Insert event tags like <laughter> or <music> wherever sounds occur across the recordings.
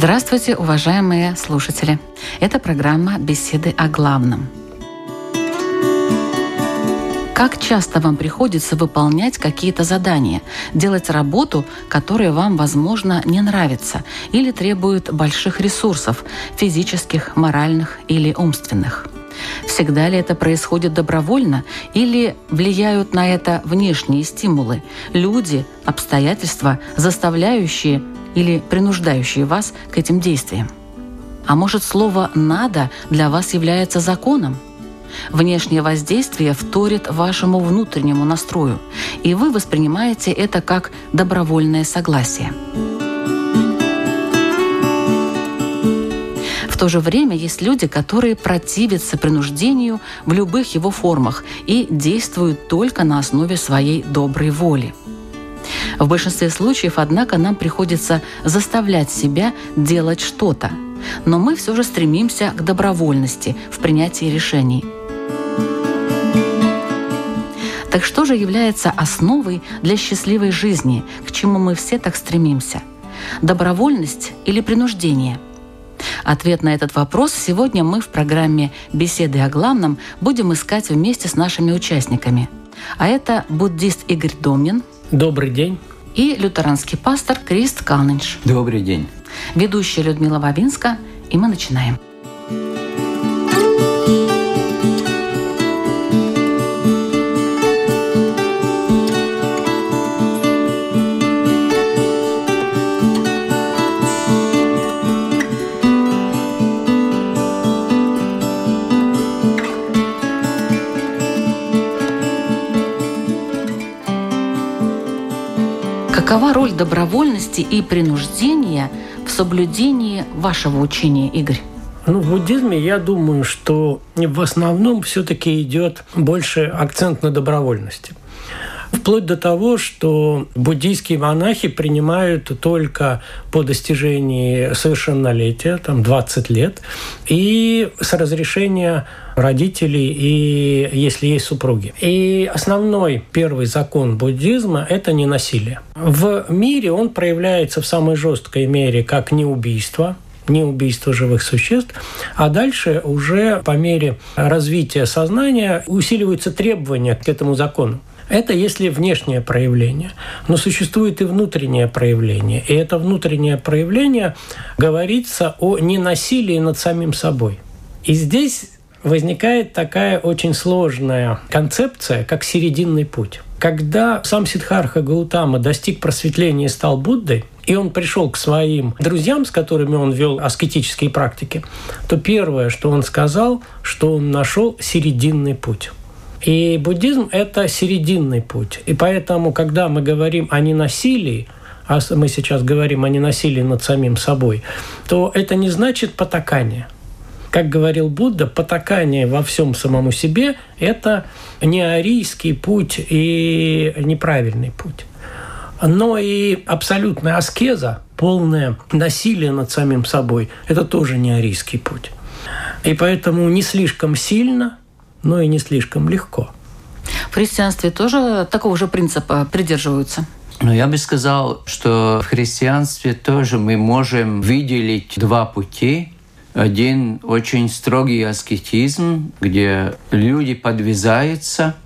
Здравствуйте, уважаемые слушатели! Это программа «Беседы о главном». Как часто вам приходится выполнять какие-то задания, делать работу, которая вам, возможно, не нравится или требует больших ресурсов – физических, моральных или умственных? Всегда ли это происходит добровольно или влияют на это внешние стимулы, люди, обстоятельства, заставляющие или принуждающие вас к этим действиям? А может, слово «надо» для вас является законом? Внешнее воздействие вторит вашему внутреннему настрою, и вы воспринимаете это как добровольное согласие. В то же время есть люди, которые противятся принуждению в любых его формах и действуют только на основе своей доброй воли. В большинстве случаев, однако, нам приходится заставлять себя делать что-то. Но мы все же стремимся к добровольности в принятии решений. Так что же является основой для счастливой жизни, к чему мы все так стремимся? Добровольность или принуждение – Ответ на этот вопрос сегодня мы в программе «Беседы о главном» будем искать вместе с нашими участниками. А это буддист Игорь Домнин. Добрый день и лютеранский пастор Крист Калнинш. Добрый день. Ведущая Людмила Вавинска, и мы начинаем. Какова роль добровольности и принуждения в соблюдении вашего учения, Игорь? Ну, в буддизме я думаю, что в основном все-таки идет больше акцент на добровольности. Вплоть до того, что буддийские монахи принимают только по достижении совершеннолетия, там 20 лет, и с разрешения родителей и если есть супруги. И основной первый закон буддизма – это не насилие. В мире он проявляется в самой жесткой мере как неубийство, не убийство живых существ, а дальше уже по мере развития сознания усиливаются требования к этому закону. Это если внешнее проявление. Но существует и внутреннее проявление. И это внутреннее проявление говорится о ненасилии над самим собой. И здесь возникает такая очень сложная концепция, как серединный путь. Когда сам Сидхарха Гаутама достиг просветления и стал Буддой, и он пришел к своим друзьям, с которыми он вел аскетические практики, то первое, что он сказал, что он нашел серединный путь. И буддизм – это серединный путь. И поэтому, когда мы говорим о ненасилии, а мы сейчас говорим о ненасилии над самим собой, то это не значит потакание – как говорил Будда, потакание во всем самому себе – это не арийский путь и неправильный путь. Но и абсолютная аскеза, полное насилие над самим собой – это тоже не арийский путь. И поэтому не слишком сильно, но и не слишком легко. В христианстве тоже такого же принципа придерживаются? Но я бы сказал, что в христианстве тоже мы можем выделить два пути один очень строгий аскетизм, где люди подвязаются,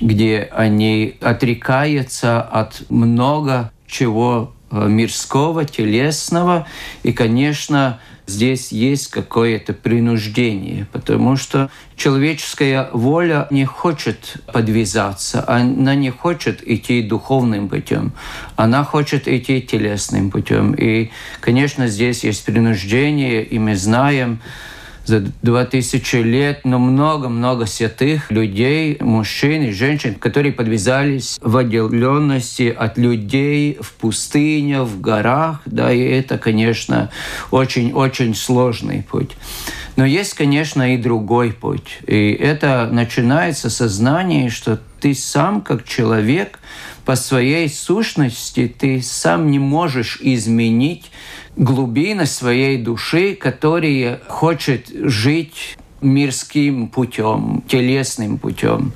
где они отрекаются от много чего э, мирского, телесного. И, конечно, здесь есть какое-то принуждение, потому что человеческая воля не хочет подвязаться, она не хочет идти духовным путем, она хочет идти телесным путем. И, конечно, здесь есть принуждение, и мы знаем, за 2000 лет, но много-много святых людей, мужчин и женщин, которые подвязались в отделенности от людей в пустыне, в горах, да, и это, конечно, очень-очень сложный путь. Но есть, конечно, и другой путь. И это начинается со знания, что ты сам, как человек, по своей сущности, ты сам не можешь изменить глубины своей души, которая хочет жить мирским путем, телесным путем.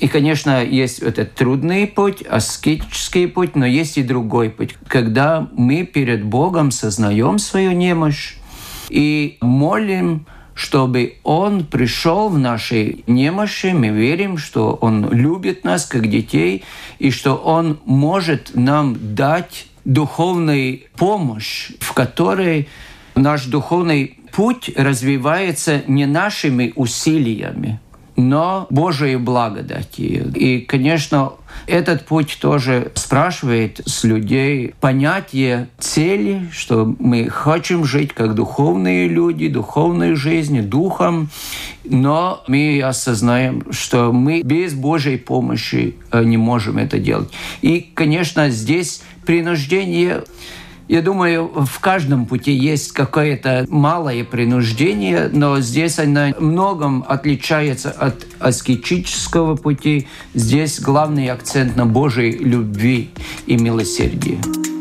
И, конечно, есть этот трудный путь, аскетический путь, но есть и другой путь. Когда мы перед Богом сознаем свою немощь и молим чтобы Он пришел в нашей немощи. Мы верим, что Он любит нас как детей, и что Он может нам дать духовную помощь, в которой наш духовный путь развивается не нашими усилиями, но Божией благодати. И, конечно, этот путь тоже спрашивает с людей понятие цели, что мы хотим жить как духовные люди, духовной жизни, духом, но мы осознаем, что мы без Божьей помощи э, не можем это делать. И, конечно, здесь принуждение я думаю, в каждом пути есть какое-то малое принуждение, но здесь оно многом отличается от аскетического пути. Здесь главный акцент на Божьей любви и милосердии.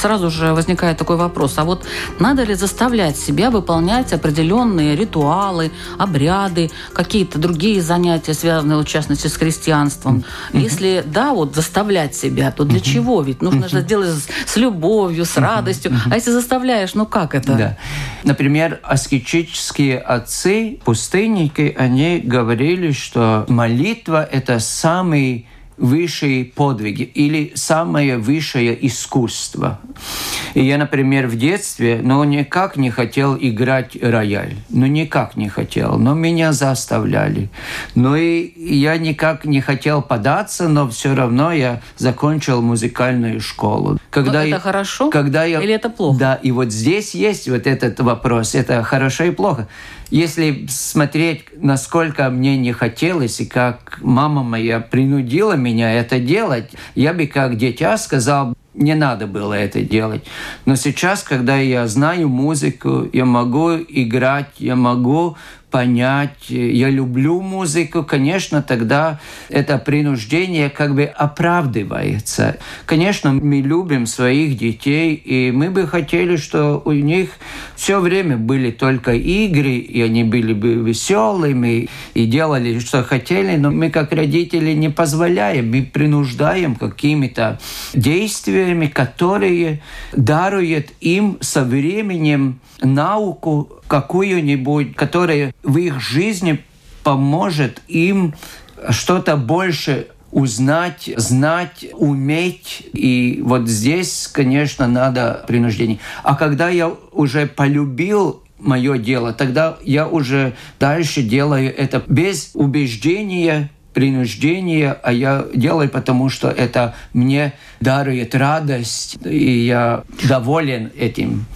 Сразу же возникает такой вопрос. А вот надо ли заставлять себя выполнять определенные ритуалы, обряды, какие-то другие занятия, связанные, в частности, с христианством? Mm-hmm. Если да, вот заставлять себя, то для mm-hmm. чего? Ведь нужно mm-hmm. же делать с, любовью, с радостью. А если заставляешь, ну как это? Да. Например, аскетические отцы, пустынники, они говорили, что молитва – это самый высшие подвиги или самое высшее искусство. И я, например, в детстве, ну, никак не хотел играть рояль. Ну, никак не хотел. Но меня заставляли. Ну, и я никак не хотел податься, но все равно я закончил музыкальную школу. Когда но это я, хорошо когда я, или это плохо? Да, и вот здесь есть вот этот вопрос. Это хорошо и плохо. Если смотреть, насколько мне не хотелось, и как мама моя принудила меня это делать, я бы как дитя сказал, не надо было это делать. Но сейчас, когда я знаю музыку, я могу играть, я могу понять, я люблю музыку, конечно, тогда это принуждение как бы оправдывается. Конечно, мы любим своих детей, и мы бы хотели, что у них все время были только игры, и они были бы веселыми, и делали, что хотели, но мы как родители не позволяем, мы принуждаем какими-то действиями, которые даруют им со временем науку какую-нибудь, которая в их жизни поможет им что-то больше узнать, знать, уметь. И вот здесь, конечно, надо принуждение. А когда я уже полюбил мое дело, тогда я уже дальше делаю это без убеждения, принуждения, а я делаю, потому что это мне дарует радость, и я доволен этим.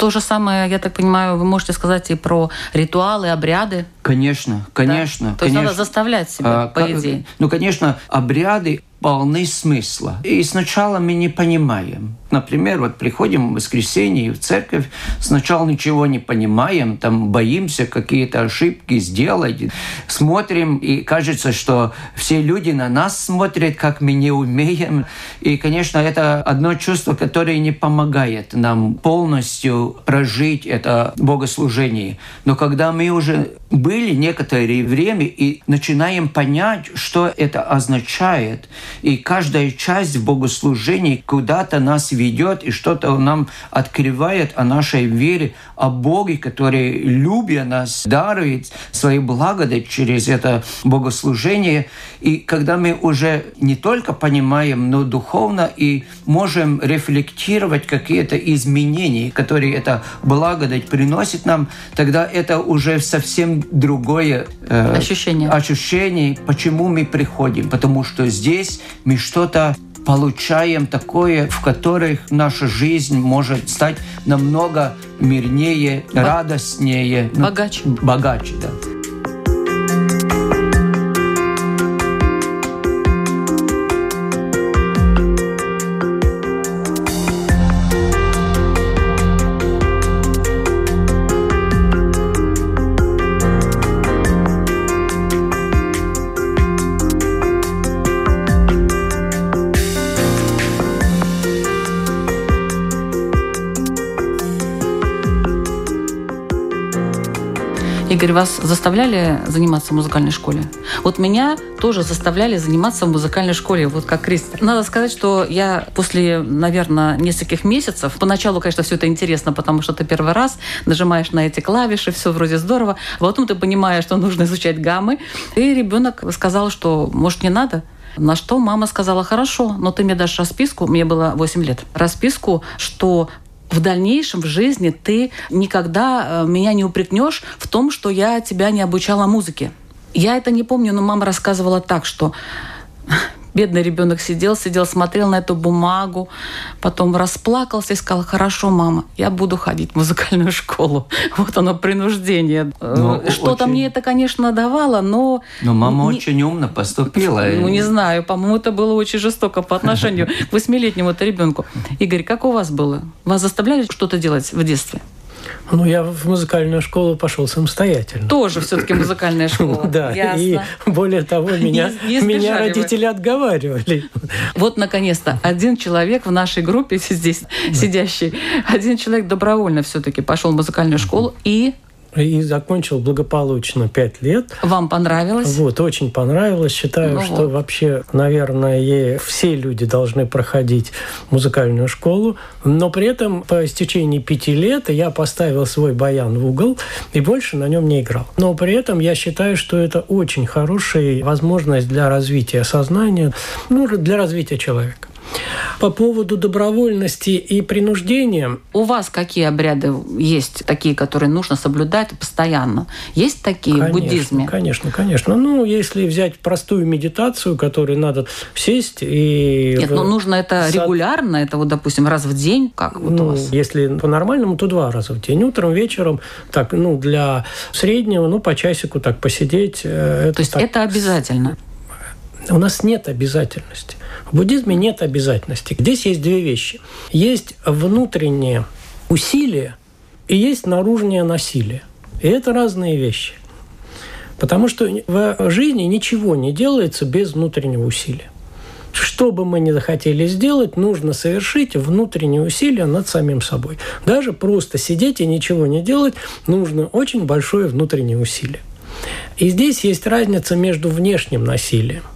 То же самое, я так понимаю, вы можете сказать и про ритуалы, обряды. Конечно, конечно. Да? То есть надо заставлять себя, а, по идее. Ну, конечно, обряды полны смысла. И сначала мы не понимаем. Например, вот приходим в воскресенье в церковь, сначала ничего не понимаем, там боимся какие-то ошибки сделать, смотрим, и кажется, что все люди на нас смотрят, как мы не умеем. И, конечно, это одно чувство, которое не помогает нам полностью прожить это богослужение. Но когда мы уже были некоторое время и начинаем понять, что это означает – И каждая часть в богослужении куда-то нас ведет и что-то нам открывает о нашей вере, о Боге, который, любя нас, дарует свою благодать через это богослужение. И когда мы уже не только понимаем, но духовно и можем рефлектировать какие-то изменения, которые эта благодать приносит нам, тогда это уже совсем другое э, ощущение. ощущение, почему мы приходим. Потому что здесь мы что-то получаем такое, в которых наша жизнь может стать намного мирнее, радостнее. Богаче. Ну, богаче, да. Игорь, вас заставляли заниматься в музыкальной школе? Вот меня тоже заставляли заниматься в музыкальной школе, вот как Кристи. Надо сказать, что я после, наверное, нескольких месяцев, поначалу, конечно, все это интересно, потому что ты первый раз нажимаешь на эти клавиши, все вроде здорово, а потом ты понимаешь, что нужно изучать гаммы, и ребенок сказал, что, может, не надо? На что мама сказала, хорошо, но ты мне дашь расписку, мне было 8 лет, расписку, что в дальнейшем в жизни ты никогда э, меня не упрекнешь в том, что я тебя не обучала музыке. Я это не помню, но мама рассказывала так, что Бедный ребенок сидел, сидел, смотрел на эту бумагу, потом расплакался и сказал, хорошо, мама, я буду ходить в музыкальную школу. <laughs> Вот оно принуждение. Ну, Что-то очень... мне это, конечно, давало, но... Но мама не... очень умно поступила. Ну, не знаю, по-моему, это было очень жестоко по отношению к восьмилетнему-то ребенку. Игорь, как у вас было? Вас заставляли что-то делать в детстве? Ну, я в музыкальную школу пошел самостоятельно. Тоже все-таки музыкальная <laughs> школа. Да, и более того, меня, меня родители отговаривали. Вот, наконец-то, один человек в нашей группе <laughs> здесь сидящий, один человек добровольно все-таки пошел в музыкальную школу и и закончил благополучно пять лет. Вам понравилось? Вот, очень понравилось. Считаю, ну, что вот. вообще, наверное, все люди должны проходить музыкальную школу. Но при этом по истечении пяти лет я поставил свой баян в угол и больше на нем не играл. Но при этом я считаю, что это очень хорошая возможность для развития сознания, ну, для развития человека. По поводу добровольности и принуждения. У вас какие обряды есть такие, которые нужно соблюдать постоянно? Есть такие конечно, в буддизме? Конечно, конечно. Ну, если взять простую медитацию, которой надо сесть и... Нет, но ну, нужно это сад... регулярно, это вот, допустим, раз в день, как вот ну, у вас? Если по-нормальному, то два раза в день. Утром, вечером, так, ну, для среднего, ну, по часику так посидеть. Э, это то есть так... это обязательно? У нас нет обязательности. В буддизме нет обязательности. Здесь есть две вещи. Есть внутреннее усилие и есть наружное насилие. И это разные вещи. Потому что в жизни ничего не делается без внутреннего усилия. Что бы мы ни захотели сделать, нужно совершить внутренние усилия над самим собой. Даже просто сидеть и ничего не делать, нужно очень большое внутреннее усилие. И здесь есть разница между внешним насилием –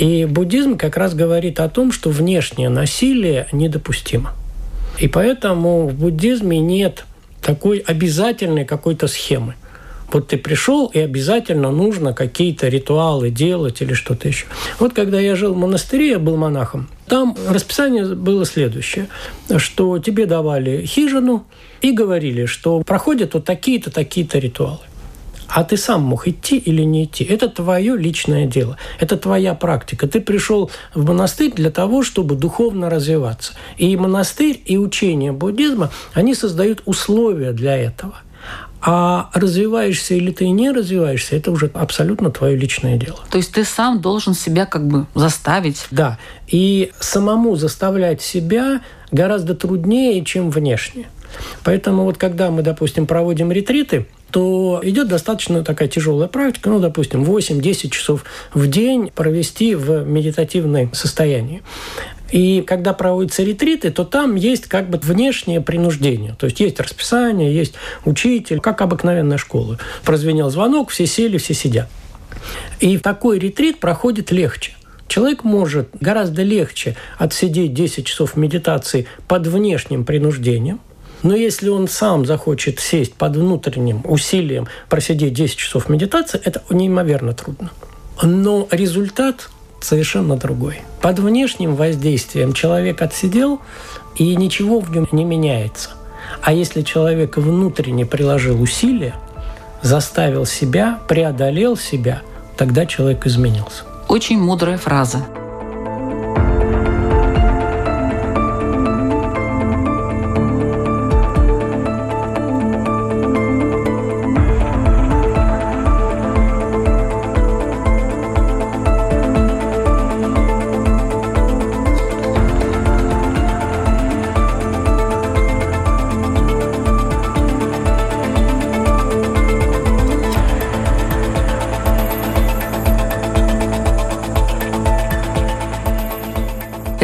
и буддизм как раз говорит о том, что внешнее насилие недопустимо. И поэтому в буддизме нет такой обязательной какой-то схемы. Вот ты пришел, и обязательно нужно какие-то ритуалы делать или что-то еще. Вот когда я жил в монастыре, я был монахом, там расписание было следующее, что тебе давали хижину и говорили, что проходят вот такие-то, такие-то ритуалы а ты сам мог идти или не идти. Это твое личное дело, это твоя практика. Ты пришел в монастырь для того, чтобы духовно развиваться. И монастырь, и учение буддизма, они создают условия для этого. А развиваешься или ты не развиваешься, это уже абсолютно твое личное дело. То есть ты сам должен себя как бы заставить. Да. И самому заставлять себя гораздо труднее, чем внешне. Поэтому вот когда мы, допустим, проводим ретриты, то идет достаточно такая тяжелая практика, ну, допустим, 8-10 часов в день провести в медитативном состоянии. И когда проводятся ретриты, то там есть как бы внешнее принуждение. То есть есть расписание, есть учитель, как обыкновенная школа. Прозвенел звонок, все сели, все сидят. И такой ретрит проходит легче. Человек может гораздо легче отсидеть 10 часов медитации под внешним принуждением, но если он сам захочет сесть под внутренним усилием, просидеть 10 часов медитации, это неимоверно трудно. Но результат совершенно другой. Под внешним воздействием человек отсидел, и ничего в нем не меняется. А если человек внутренне приложил усилия, заставил себя, преодолел себя, тогда человек изменился. Очень мудрая фраза –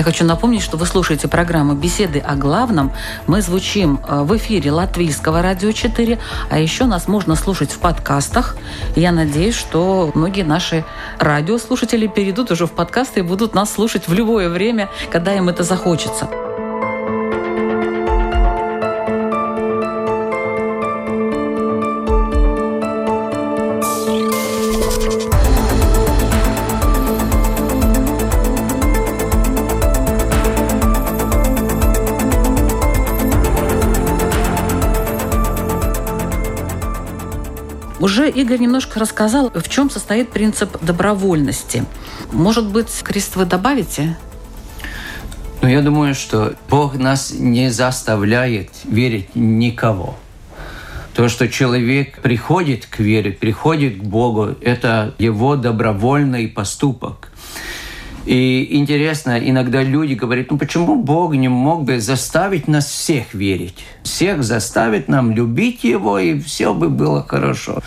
хочу напомнить, что вы слушаете программу «Беседы о главном». Мы звучим э, в эфире Латвийского радио 4, а еще нас можно слушать в подкастах. Я надеюсь, что многие наши радиослушатели перейдут уже в подкасты и будут нас слушать в любое время, когда им это захочется. Игорь немножко рассказал, в чем состоит принцип добровольности. Может быть, Крест, вы добавите? Ну, я думаю, что Бог нас не заставляет верить никого. То, что человек приходит к вере, приходит к Богу, это его добровольный поступок. И интересно, иногда люди говорят, ну почему Бог не мог бы заставить нас всех верить? Всех заставить нам любить Его, и все бы было хорошо.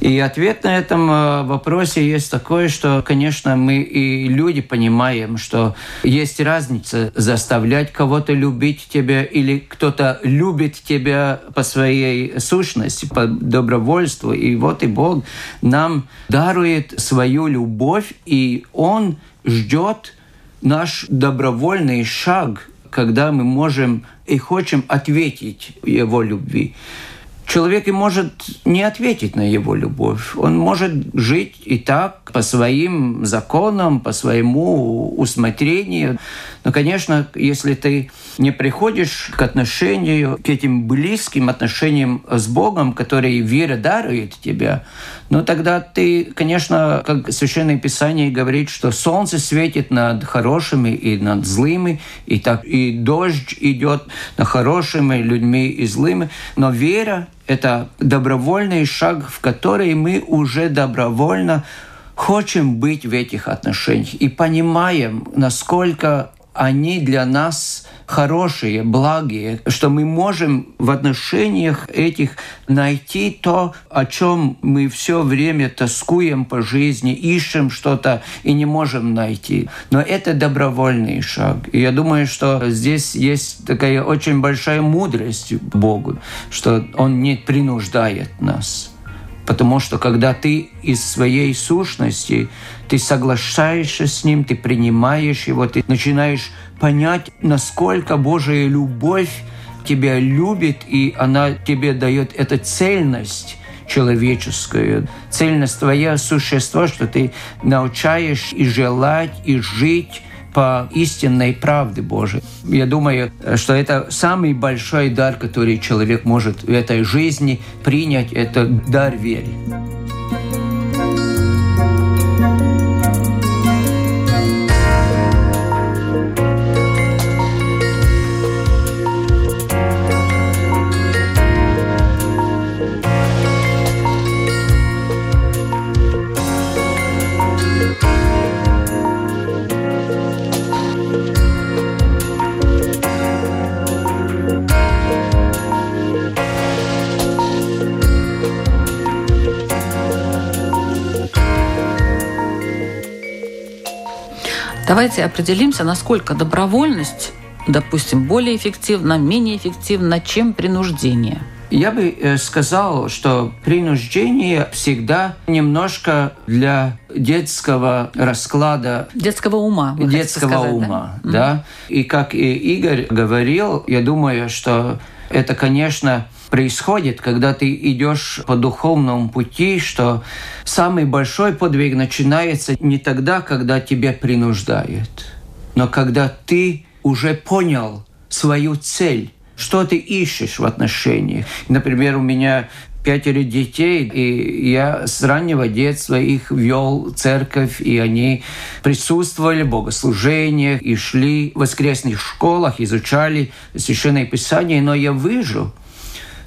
И ответ на этом э, вопросе есть такой, что, конечно, мы и люди понимаем, что есть разница заставлять кого-то любить тебя или кто-то любит тебя по своей сущности, по добровольству. И вот и Бог нам дарует свою любовь, и Он ждет наш добровольный шаг, когда мы можем и хотим ответить Его любви человек и может не ответить на его любовь. Он может жить и так, по своим законам, по своему усмотрению. Но, конечно, если ты не приходишь к отношению, к этим близким отношениям с Богом, которые вера дарует тебя, ну тогда ты, конечно, как Священное Писание говорит, что солнце светит над хорошими и над злыми, и так и дождь идет над хорошими людьми и злыми, но вера это добровольный шаг, в который мы уже добровольно хотим быть в этих отношениях и понимаем, насколько они для нас хорошие, благие, что мы можем в отношениях этих найти то, о чем мы все время тоскуем по жизни, ищем что-то и не можем найти. Но это добровольный шаг. И я думаю, что здесь есть такая очень большая мудрость Богу, что Он не принуждает нас. Потому что когда ты из своей сущности, ты соглашаешься с Ним, ты принимаешь Его, ты начинаешь понять, насколько Божья любовь тебя любит, и она тебе дает эту цельность человеческую, цельность твоя существа, что ты научаешь и желать, и жить по истинной правде Божией. Я думаю, что это самый большой дар, который человек может в этой жизни принять, это дар веры. Давайте определимся, насколько добровольность, допустим, более эффективна, менее эффективна, чем принуждение. Я бы э, сказал, что принуждение всегда немножко для детского расклада. Детского ума. Детского сказать, ума, да? да. И как и Игорь говорил, я думаю, что это, конечно, происходит, когда ты идешь по духовному пути, что самый большой подвиг начинается не тогда, когда тебя принуждают, но когда ты уже понял свою цель, что ты ищешь в отношениях. Например, у меня пятеро детей, и я с раннего детства их вел в церковь, и они присутствовали в богослужениях, и шли в воскресных школах, изучали Священное Писание, но я вижу,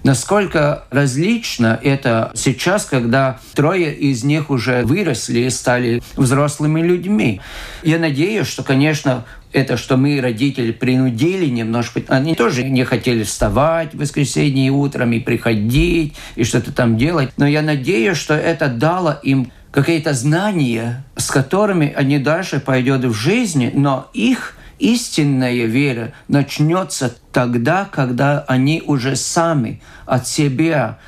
насколько различно это сейчас, когда трое из них уже выросли и стали взрослыми людьми. Я надеюсь, что, конечно, это, что мы, родители, принудили немножко. Они тоже не хотели вставать в воскресенье утром и приходить, и что-то там делать. Но я надеюсь, что это дало им какие-то знания, с которыми они дальше пойдут в жизни, но их истинная вера начнется тогда, когда они уже сами от себя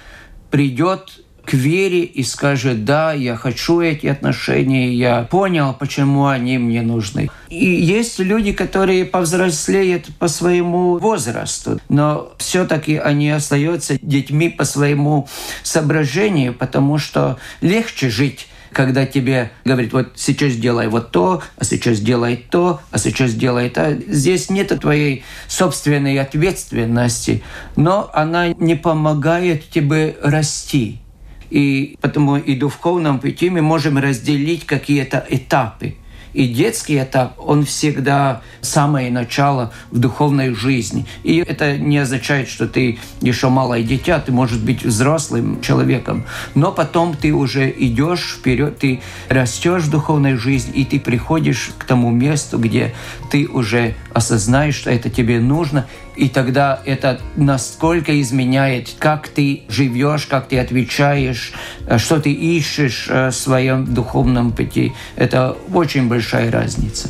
придет к вере и скажет, да, я хочу эти отношения, я понял, почему они мне нужны. И есть люди, которые повзрослеют по своему возрасту, но все-таки они остаются детьми по своему соображению, потому что легче жить когда тебе говорит, вот сейчас делай вот то, а сейчас делай то, а сейчас делай то. Здесь нет твоей собственной ответственности, но она не помогает тебе расти. И потому и духовном пути мы можем разделить какие-то этапы. И детский этап, он всегда самое начало в духовной жизни. И это не означает, что ты еще малое дитя, ты можешь быть взрослым человеком. Но потом ты уже идешь вперед, ты растешь в духовной жизни, и ты приходишь к тому месту, где ты уже осознаешь, что это тебе нужно, и тогда это насколько изменяет, как ты живешь, как ты отвечаешь, э, что ты ищешь э, в своем духовном пути. Это очень большая разница.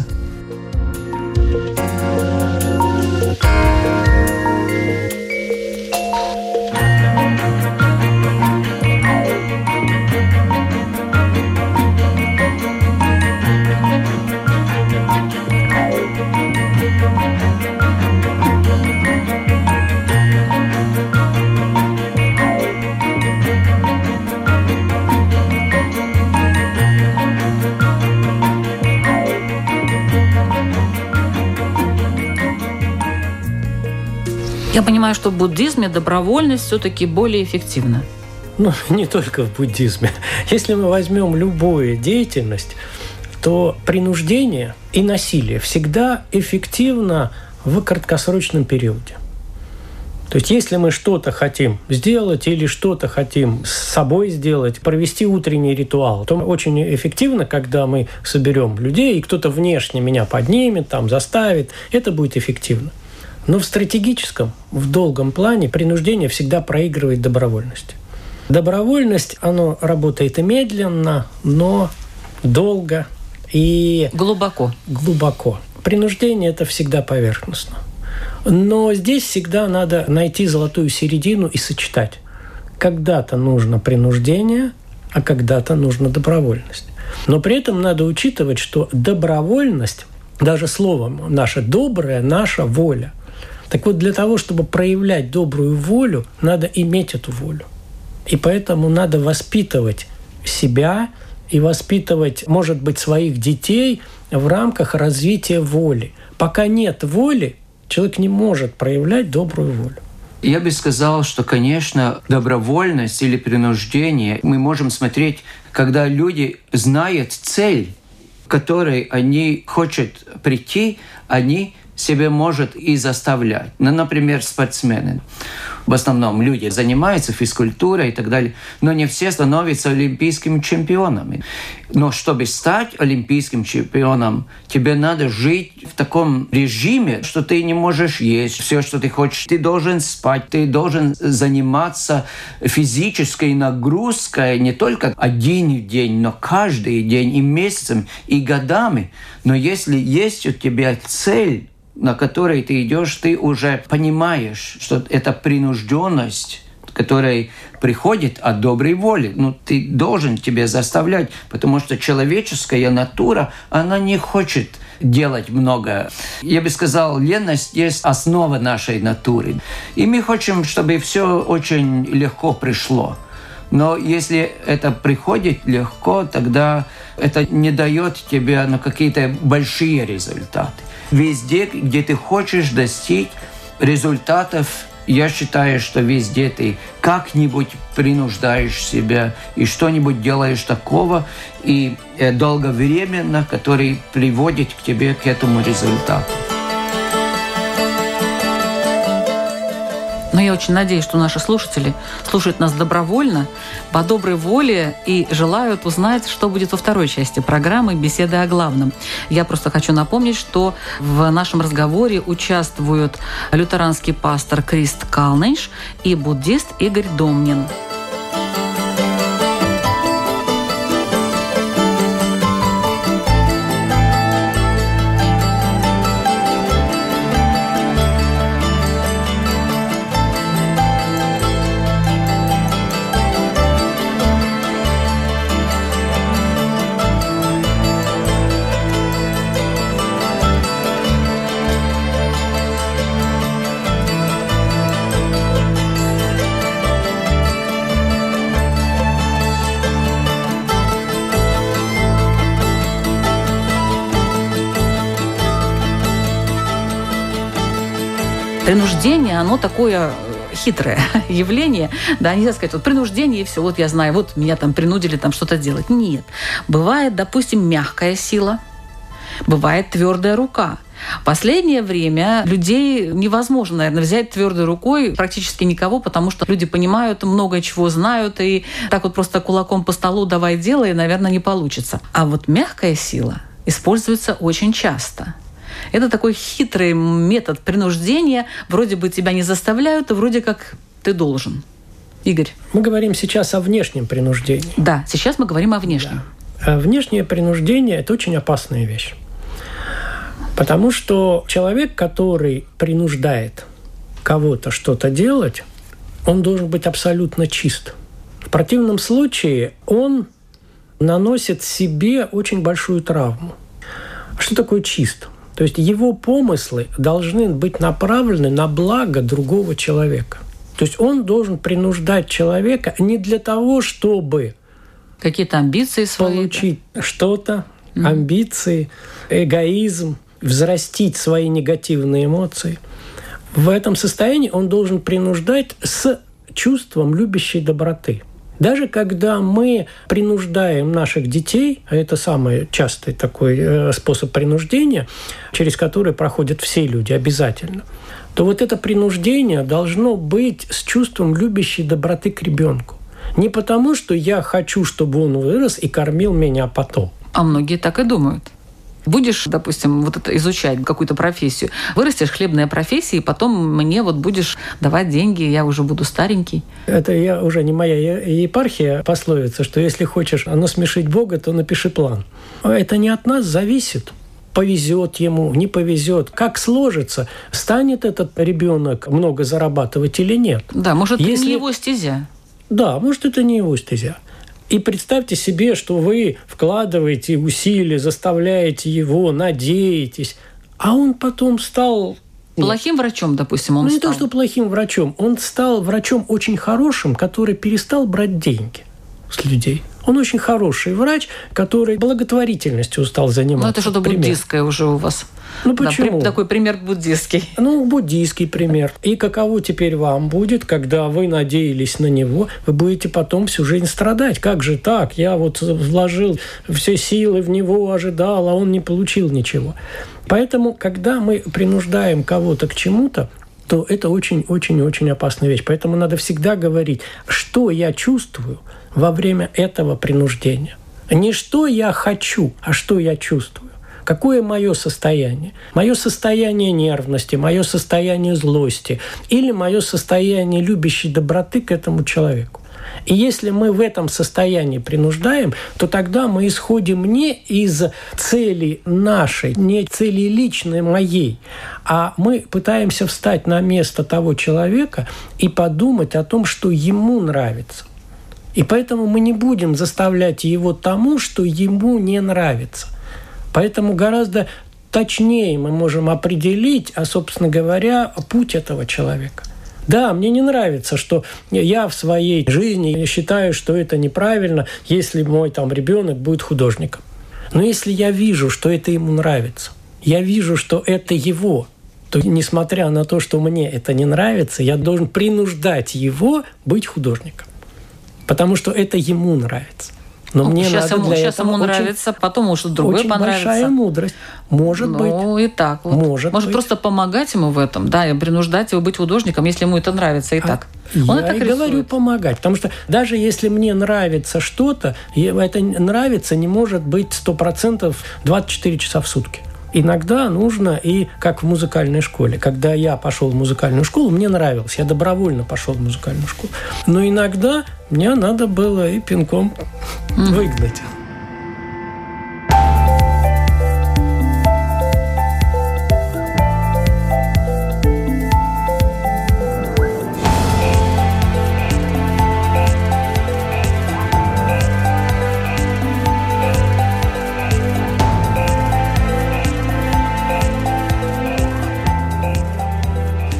Понимаю, что в буддизме добровольность все-таки более эффективна. Ну, <laughs> не только в буддизме. Если мы возьмем любую деятельность, то принуждение и насилие всегда эффективно в краткосрочном периоде. То есть если мы что-то хотим сделать или что-то хотим с собой сделать, провести утренний ритуал, то очень эффективно, когда мы соберем людей, и кто-то внешне меня поднимет, там, заставит, это будет эффективно. Но в стратегическом, в долгом плане принуждение всегда проигрывает добровольность. Добровольность, оно работает и медленно, но долго и... Глубоко. Глубоко. Принуждение – это всегда поверхностно. Но здесь всегда надо найти золотую середину и сочетать. Когда-то нужно принуждение, а когда-то нужно добровольность. Но при этом надо учитывать, что добровольность, даже словом наша добрая, наша воля – так вот, для того, чтобы проявлять добрую волю, надо иметь эту волю. И поэтому надо воспитывать себя и воспитывать, может быть, своих детей в рамках развития воли. Пока нет воли, человек не может проявлять добрую волю. Я бы сказал, что, конечно, добровольность или принуждение мы можем смотреть, когда люди знают цель, к которой они хотят прийти, они себе может и заставлять. Ну, например, спортсмены. В основном люди занимаются физкультурой и так далее, но не все становятся олимпийскими чемпионами. Но чтобы стать олимпийским чемпионом, тебе надо жить в таком режиме, что ты не можешь есть все, что ты хочешь. Ты должен спать, ты должен заниматься физической нагрузкой не только один день, но каждый день и месяцем, и годами. Но если есть у тебя цель, на которой ты идешь, ты уже понимаешь, что это принужденность, который приходит от доброй воли. Ну, ты должен тебе заставлять, потому что человеческая натура, она не хочет делать много. Я бы сказал, ленность есть основа нашей натуры. И мы хотим, чтобы все очень легко пришло. Но если это приходит легко, тогда это не дает тебе на какие-то большие результаты. Везде, где ты хочешь достичь результатов, я считаю, что везде ты как-нибудь принуждаешь себя и что-нибудь делаешь такого, и э, долговременно, который приводит к тебе к этому результату. Очень надеюсь, что наши слушатели слушают нас добровольно, по доброй воле и желают узнать, что будет во второй части программы «Беседы о главном». Я просто хочу напомнить, что в нашем разговоре участвуют лютеранский пастор Крист Калнейш и буддист Игорь Домнин. Оно такое э, хитрое <laughs> явление, да, нельзя сказать, вот принуждение, и все, вот я знаю, вот меня там принудили там что-то делать. Нет. Бывает, допустим, мягкая сила, бывает твердая рука. Последнее время людей невозможно, наверное, взять твердой рукой практически никого, потому что люди понимают, много чего знают, и так вот просто кулаком по столу давай делай, наверное, не получится. А вот мягкая сила используется очень часто. Это такой хитрый метод принуждения. Вроде бы тебя не заставляют, а вроде как ты должен. Игорь. Мы говорим сейчас о внешнем принуждении. Да, сейчас мы говорим о внешнем. Да. А внешнее принуждение – это очень опасная вещь. Потому что человек, который принуждает кого-то что-то делать, он должен быть абсолютно чист. В противном случае он наносит себе очень большую травму. Что такое чист? То есть его помыслы должны быть направлены на благо другого человека. То есть он должен принуждать человека не для того, чтобы какие-то амбиции свои, получить что-то, mm-hmm. амбиции, эгоизм, взрастить свои негативные эмоции. В этом состоянии он должен принуждать с чувством любящей доброты – даже когда мы принуждаем наших детей, а это самый частый такой э, способ принуждения, через который проходят все люди обязательно, то вот это принуждение должно быть с чувством любящей доброты к ребенку. Не потому, что я хочу, чтобы он вырос и кормил меня потом. А многие так и думают будешь, допустим, вот это изучать какую-то профессию, вырастешь хлебная профессия, и потом мне вот будешь давать деньги, я уже буду старенький. Это я уже не моя епархия пословица, что если хочешь насмешить Бога, то напиши план. Это не от нас зависит повезет ему, не повезет, как сложится, станет этот ребенок много зарабатывать или нет. Да, может, Если... это не его стезя. Да, может, это не его стезя. И представьте себе, что вы вкладываете усилия, заставляете его, надеетесь, а он потом стал Плохим врачом, допустим, он ну, стал. не то, что плохим врачом. Он стал врачом очень хорошим, который перестал брать деньги с людей. Он очень хороший врач, который благотворительностью стал заниматься. Ну, это что-то буддистское уже у вас. Ну, почему? Да, такой пример буддистский. Ну, буддийский пример. И каково теперь вам будет, когда вы надеялись на него, вы будете потом всю жизнь страдать. Как же так? Я вот вложил все силы в него, ожидал, а он не получил ничего. Поэтому, когда мы принуждаем кого-то к чему-то, то это очень-очень-очень опасная вещь. Поэтому надо всегда говорить, что я чувствую во время этого принуждения. Не что я хочу, а что я чувствую. Какое мое состояние? Мое состояние нервности, мое состояние злости или мое состояние любящей доброты к этому человеку. И если мы в этом состоянии принуждаем, то тогда мы исходим не из цели нашей, не цели личной моей, а мы пытаемся встать на место того человека и подумать о том, что ему нравится. И поэтому мы не будем заставлять его тому, что ему не нравится. Поэтому гораздо точнее мы можем определить, а, собственно говоря, путь этого человека – да, мне не нравится, что я в своей жизни считаю, что это неправильно, если мой там ребенок будет художником. Но если я вижу, что это ему нравится, я вижу, что это его, то несмотря на то, что мне это не нравится, я должен принуждать его быть художником. Потому что это ему нравится. Но ну, мне сейчас надо ему, для сейчас этого ему очень, нравится, потом может другой очень понравится. большая мудрость. Может ну, быть. Ну и так вот. Может, может быть. просто помогать ему в этом, да, и принуждать его быть художником, если ему это нравится и а так. Он я и, и говорю помогать, потому что даже если мне нравится что-то, это нравится не может быть сто процентов 24 часа в сутки иногда нужно и как в музыкальной школе. Когда я пошел в музыкальную школу, мне нравилось, я добровольно пошел в музыкальную школу. Но иногда мне надо было и пинком выгнать.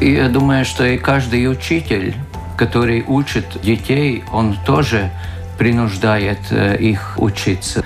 Я думаю, что и каждый учитель, который учит детей, он тоже принуждает э, их учиться.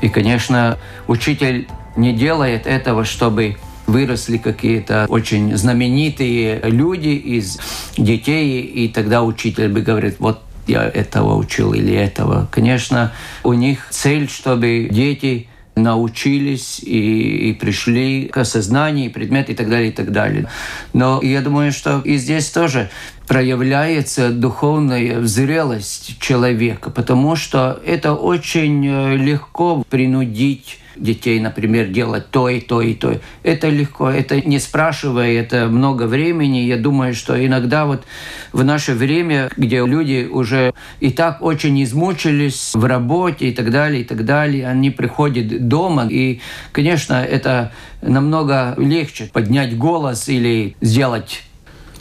И, конечно, учитель не делает этого, чтобы выросли какие-то очень знаменитые люди из детей, и тогда учитель бы говорит, вот я этого учил или этого. Конечно, у них цель, чтобы дети научились и, и пришли к осознанию предмета и так далее, и так далее. Но я думаю, что и здесь тоже проявляется духовная зрелость человека, потому что это очень э, легко принудить детей, например, делать то и то и то. Это легко, это не спрашивая, это много времени. Я думаю, что иногда вот в наше время, где люди уже и так очень измучились в работе и так далее, и так далее, они приходят дома, и, конечно, это намного легче поднять голос или сделать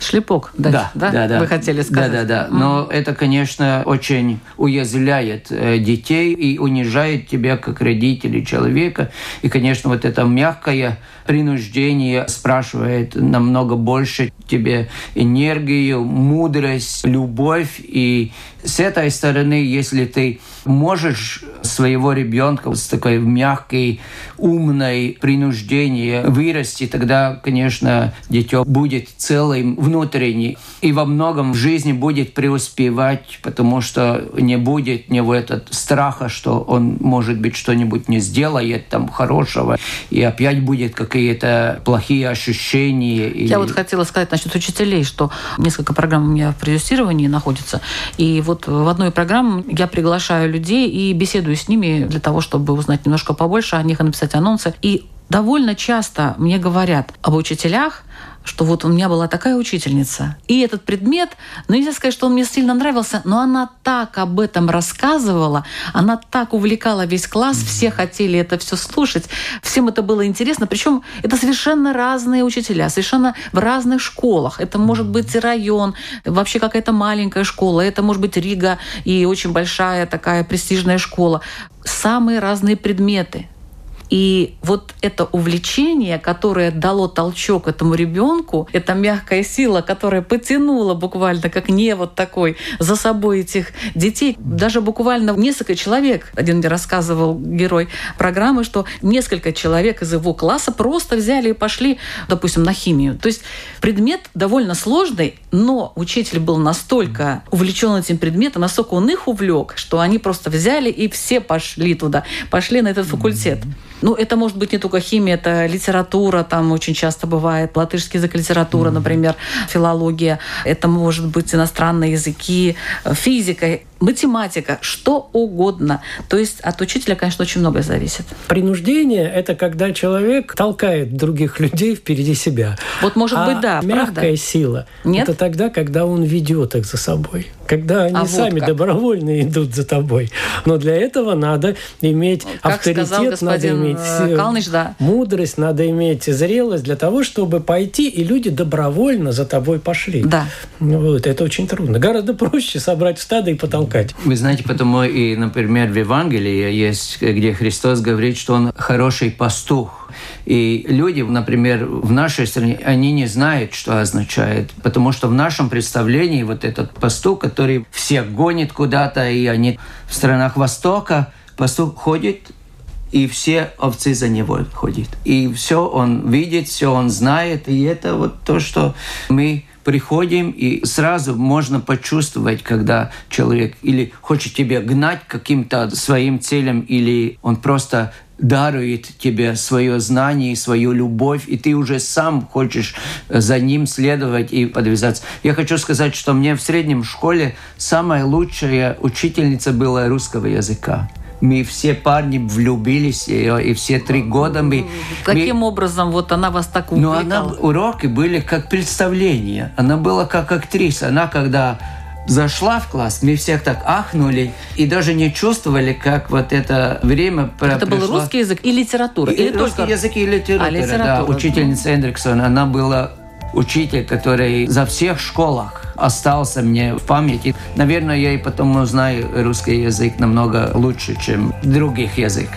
Шлепок дать, да, да? да, да. Вы хотели сказать? Да, да, да. Но это, конечно, очень уязвляет э, детей и унижает тебя как родителей человека. И, конечно, вот это мягкое принуждение спрашивает намного больше тебе энергию, мудрость, любовь. И с этой стороны, если ты можешь своего ребенка с такой мягкой, умной принуждение вырасти, тогда, конечно, дитё будет целым внутренний и во многом в жизни будет преуспевать, потому что не будет него этот страха, что он, может быть, что-нибудь не сделает там хорошего, и опять будет какие-то плохие ощущения. Я вот хотела сказать насчет учителей, что несколько программ у меня в продюсировании находится, и вот в одной программе я приглашаю людей и беседую с ними для того, чтобы узнать немножко побольше о них и написать анонсы. И довольно часто мне говорят об учителях, что вот у меня была такая учительница. И этот предмет, ну нельзя сказать, что он мне сильно нравился, но она так об этом рассказывала, она так увлекала весь класс, все хотели это все слушать, всем это было интересно. Причем это совершенно разные учителя, совершенно в разных школах. Это может быть район, вообще какая-то маленькая школа, это может быть Рига и очень большая такая престижная школа. Самые разные предметы. И вот это увлечение, которое дало толчок этому ребенку, эта мягкая сила, которая потянула буквально, как не вот такой, за собой этих детей, даже буквально несколько человек, один мне рассказывал герой программы, что несколько человек из его класса просто взяли и пошли, допустим, на химию. То есть предмет довольно сложный, но учитель был настолько увлечен этим предметом, настолько он их увлек, что они просто взяли и все пошли туда, пошли на этот факультет. Ну, это может быть не только химия, это литература, там очень часто бывает латышский язык литература, mm-hmm. например, филология. Это может быть иностранные языки, физика математика, что угодно. То есть от учителя, конечно, очень многое зависит. Принуждение – это когда человек толкает других людей впереди себя. Вот, может а быть, да, мягкая правда? сила Нет? это тогда, когда он ведет их за собой. Когда они А вот сами как. добровольно идут за тобой. Но для этого надо иметь Как авторитет, сказал надо господин, иметь э, э, Калныч, да. мудрость, надо иметь зрелость для того, чтобы пойти, и люди добровольно за тобой пошли. Да. Вот, это очень трудно. Гораздо проще собрать стадо и потолкать. Вы знаете, потому и, например, в Евангелии есть, где Христос говорит, что Он хороший пастух. И люди, например, в нашей стране, они не знают, что означает, потому что в нашем представлении вот этот пастух, который всех гонит куда-то, и они в странах Востока, пастух ходит и все овцы за него ходят. И все он видит, все он знает. И это вот то, что мы приходим, и сразу можно почувствовать, когда человек или хочет тебя гнать каким-то своим целям, или он просто дарует тебе свое знание, свою любовь, и ты уже сам хочешь за ним следовать и подвязаться. Я хочу сказать, что мне в среднем школе самая лучшая учительница была русского языка. Мы все парни влюбились и все три года мы... Каким мы- образом вот она вас так но увлекала? она, уроки были как представление. Она была как актриса. Она когда зашла в класс, мы всех так ахнули и даже не чувствовали, как вот это время про- Это был русский язык и литература? И Или русский только... язык и литература, А, литература, да. Учительница Эндриксон, она была учитель, который за всех школах остался мне в памяти. Наверное, я и потому знаю русский язык намного лучше, чем других языков.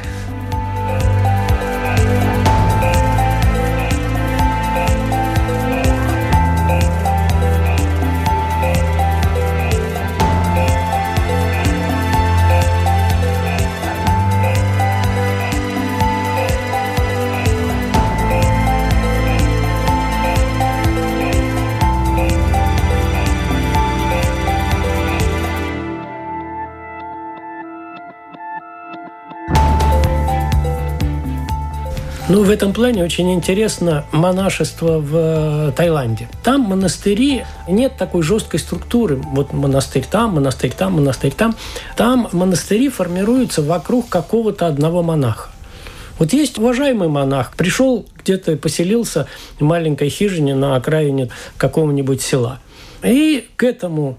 Ну, в этом плане очень интересно монашество в э, Таиланде. Там монастыри, нет такой жесткой структуры. Вот монастырь там, монастырь там, монастырь там. Там монастыри формируются вокруг какого-то одного монаха. Вот есть уважаемый монах, пришел где-то, поселился в маленькой хижине на окраине какого-нибудь села. И к этому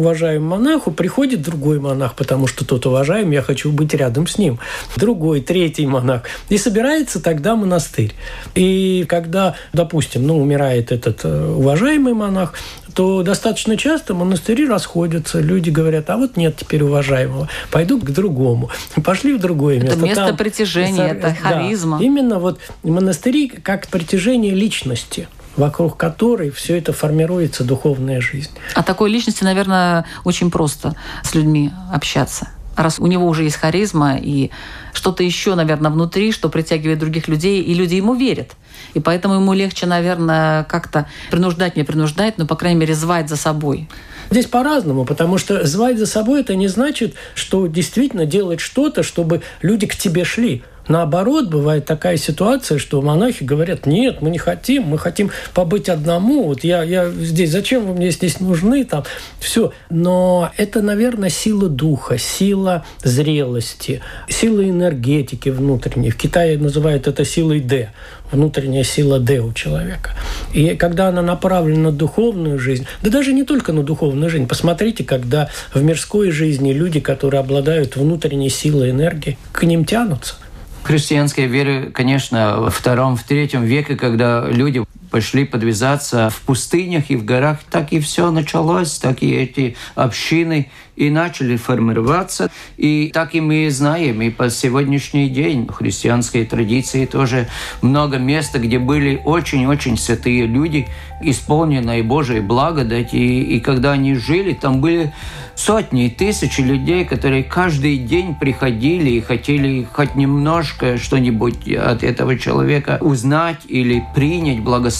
уважаемому монаху приходит другой монах, потому что тот уважаем, я хочу быть рядом с ним. Другой, третий монах. И собирается тогда монастырь. И когда, допустим, ну, умирает этот э, уважаемый монах, то достаточно часто монастыри расходятся. Люди говорят, а вот нет теперь уважаемого, пойду к другому. Пошли в другое место. место Там- притяжения, это Да. харизма. Именно вот монастыри как притяжение личности вокруг которой все это формируется духовная жизнь. А такой личности, наверное, очень просто с людьми общаться. Раз у него уже есть харизма и что-то еще, наверное, внутри, что притягивает других людей, и люди ему верят. И поэтому ему легче, наверное, как-то принуждать, не принуждать, но, по крайней мере, звать за собой. Здесь по-разному, потому что звать за собой это не значит, что действительно делать что-то, чтобы люди к тебе шли. Наоборот, бывает такая ситуация, что монахи говорят, нет, мы не хотим, мы хотим побыть одному, вот я, я здесь, зачем вы мне здесь нужны, там, все. Но это, наверное, сила духа, сила зрелости, сила энергетики внутренней. В Китае называют это силой Д, внутренняя сила Д у человека. И когда она направлена на духовную жизнь, да даже не только на духовную жизнь, посмотрите, когда в мирской жизни люди, которые обладают внутренней силой энергии, к ним тянутся. Христианская вера, конечно, во втором, в третьем веке, когда люди пошли подвязаться в пустынях и в горах, так и все началось, так и эти общины и начали формироваться. И так и мы знаем, и по сегодняшний день в христианской традиции тоже много места, где были очень-очень святые люди, исполненные Божией благодать. И, и когда они жили, там были сотни и тысячи людей, которые каждый день приходили и хотели хоть немножко что-нибудь от этого человека узнать или принять благословение.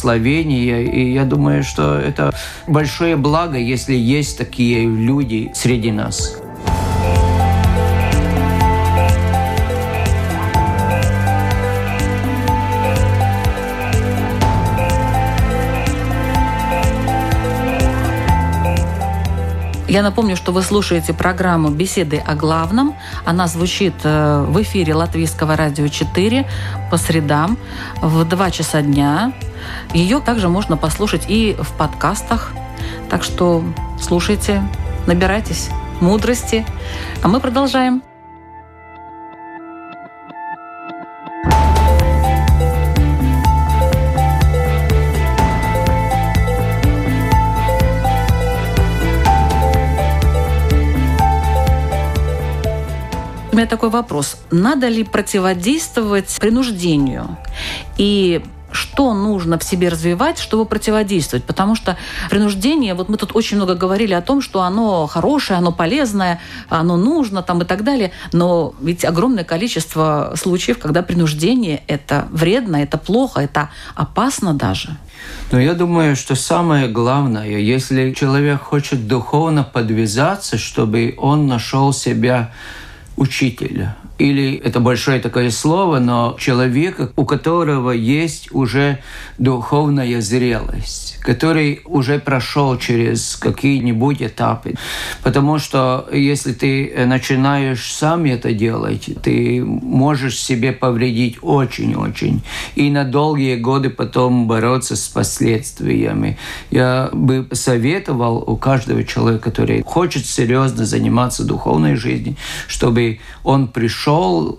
И я думаю, что это большое благо, если есть такие люди среди нас. Я напомню, что вы слушаете программу «Беседы о главном». Она звучит э, в эфире Латвийского радио 4 по средам в 2 часа дня. Ее также можно послушать и в подкастах. Так что слушайте, набирайтесь мудрости. А мы продолжаем. Меня такой вопрос. Надо ли противодействовать принуждению? И что нужно в себе развивать, чтобы противодействовать. Потому что принуждение, вот мы тут очень много говорили о том, что оно хорошее, оно полезное, оно нужно там и так далее. Но ведь огромное количество случаев, когда принуждение это вредно, это плохо, это опасно даже. Но я думаю, что самое главное, если человек хочет духовно подвязаться, чтобы он нашел себя учителя. Или это большое такое слово, но человека, у которого есть уже духовная зрелость, который уже прошел через какие-нибудь этапы. Потому что если ты начинаешь сам это делать, ты можешь себе повредить очень-очень. И на долгие годы потом бороться с последствиями. Я бы советовал у каждого человека, который хочет серьезно заниматься духовной жизнью, чтобы он пришел,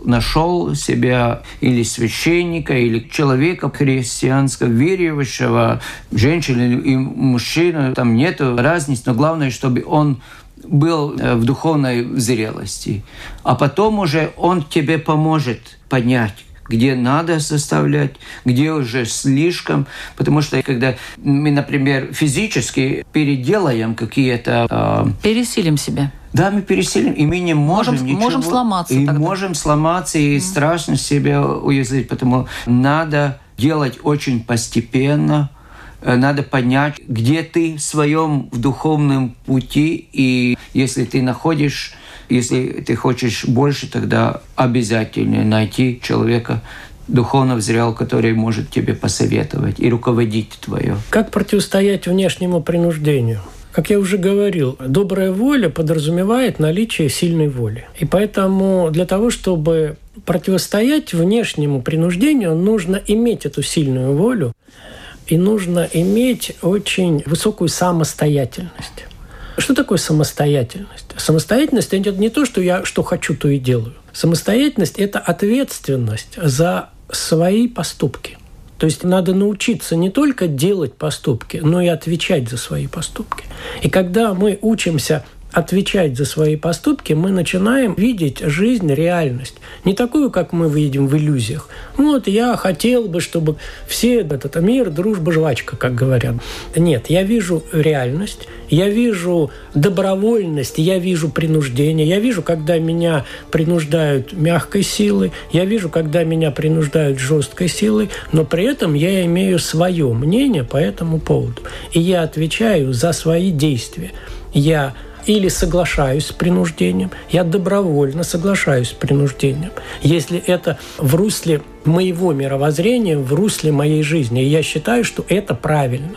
нашел себя или священника, или человека христианского, верующего, женщины и мужчина, там нет разницы, но главное, чтобы он был э, в духовной зрелости. А потом уже он тебе поможет понять, где надо составлять, где уже слишком. Потому что когда мы, например, физически переделаем какие-то... Э, Пересилим себя. Да, мы пересилим, и мы не можем, можем ничего. Можем сломаться И тогда. можем сломаться, и mm. страшно себя уязвить. Потому надо делать очень постепенно, э, надо понять, где ты в своем духовном пути, и если ты находишь если ты хочешь больше, тогда обязательно найти человека, духовно зрел, который может тебе посоветовать и руководить твое. Как противостоять внешнему принуждению? Как я уже говорил, добрая воля подразумевает наличие сильной воли. И поэтому для того, чтобы противостоять внешнему принуждению, нужно иметь эту сильную волю и нужно иметь очень высокую самостоятельность. Что такое самостоятельность? Самостоятельность – это не то, что я что хочу, то и делаю. Самостоятельность – это ответственность за свои поступки. То есть надо научиться не только делать поступки, но и отвечать за свои поступки. И когда мы учимся отвечать за свои поступки, мы начинаем видеть жизнь, реальность. Не такую, как мы видим в иллюзиях. Вот я хотел бы, чтобы все этот мир, дружба, жвачка, как говорят. Нет, я вижу реальность, я вижу добровольность, я вижу принуждение, я вижу, когда меня принуждают мягкой силой, я вижу, когда меня принуждают жесткой силой, но при этом я имею свое мнение по этому поводу. И я отвечаю за свои действия. Я или соглашаюсь с принуждением, я добровольно соглашаюсь с принуждением. Если это в русле моего мировоззрения, в русле моей жизни, и я считаю, что это правильно.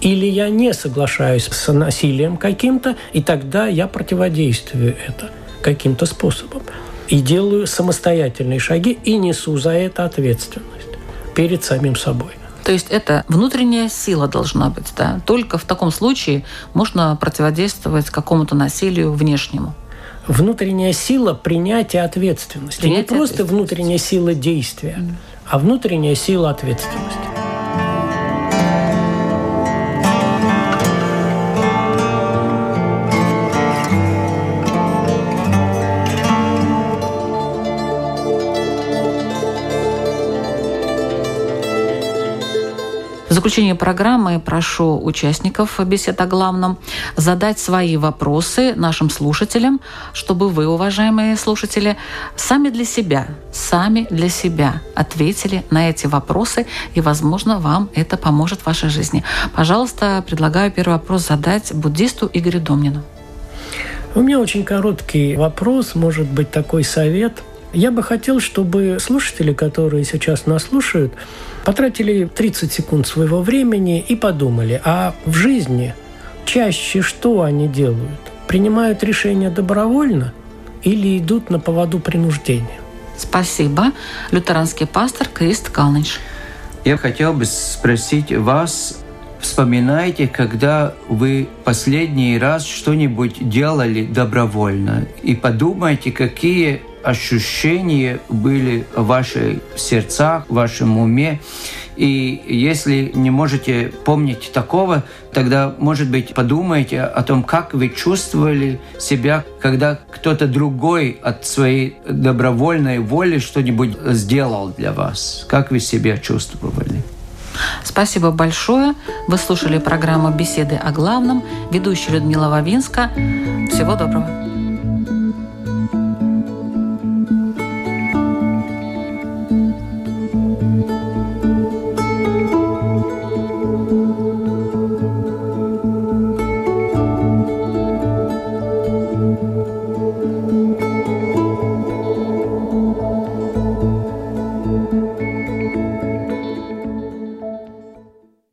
Или я не соглашаюсь с насилием каким-то, и тогда я противодействую это каким-то способом. И делаю самостоятельные шаги и несу за это ответственность перед самим собой. То есть это внутренняя сила должна быть, да. Только в таком случае можно противодействовать какому-то насилию внешнему. Внутренняя сила принятия ответственности. Принятие Не просто внутренняя сила действия, mm. а внутренняя сила ответственности. Заключение программы прошу участников бесед о главном задать свои вопросы нашим слушателям, чтобы вы, уважаемые слушатели, сами для себя, сами для себя ответили на эти вопросы, и, возможно, вам это поможет в вашей жизни. Пожалуйста, предлагаю первый вопрос задать буддисту Игорю Домнину. У меня очень короткий вопрос, может быть, такой совет. Я бы хотел, чтобы слушатели, которые сейчас нас слушают, потратили 30 секунд своего времени и подумали, а в жизни чаще что они делают? принимают решения добровольно или идут на поводу принуждения. Спасибо. Лютеранский пастор Крист Калныч. Я хотел бы спросить вас, вспоминайте, когда вы последний раз что-нибудь делали добровольно, и подумайте, какие ощущения были в ваших сердцах, в вашем уме. И если не можете помнить такого, тогда, может быть, подумайте о том, как вы чувствовали себя, когда кто-то другой от своей добровольной воли что-нибудь сделал для вас. Как вы себя чувствовали? Спасибо большое. Вы слушали программу «Беседы о главном». Ведущая Людмила Вавинска. Всего доброго.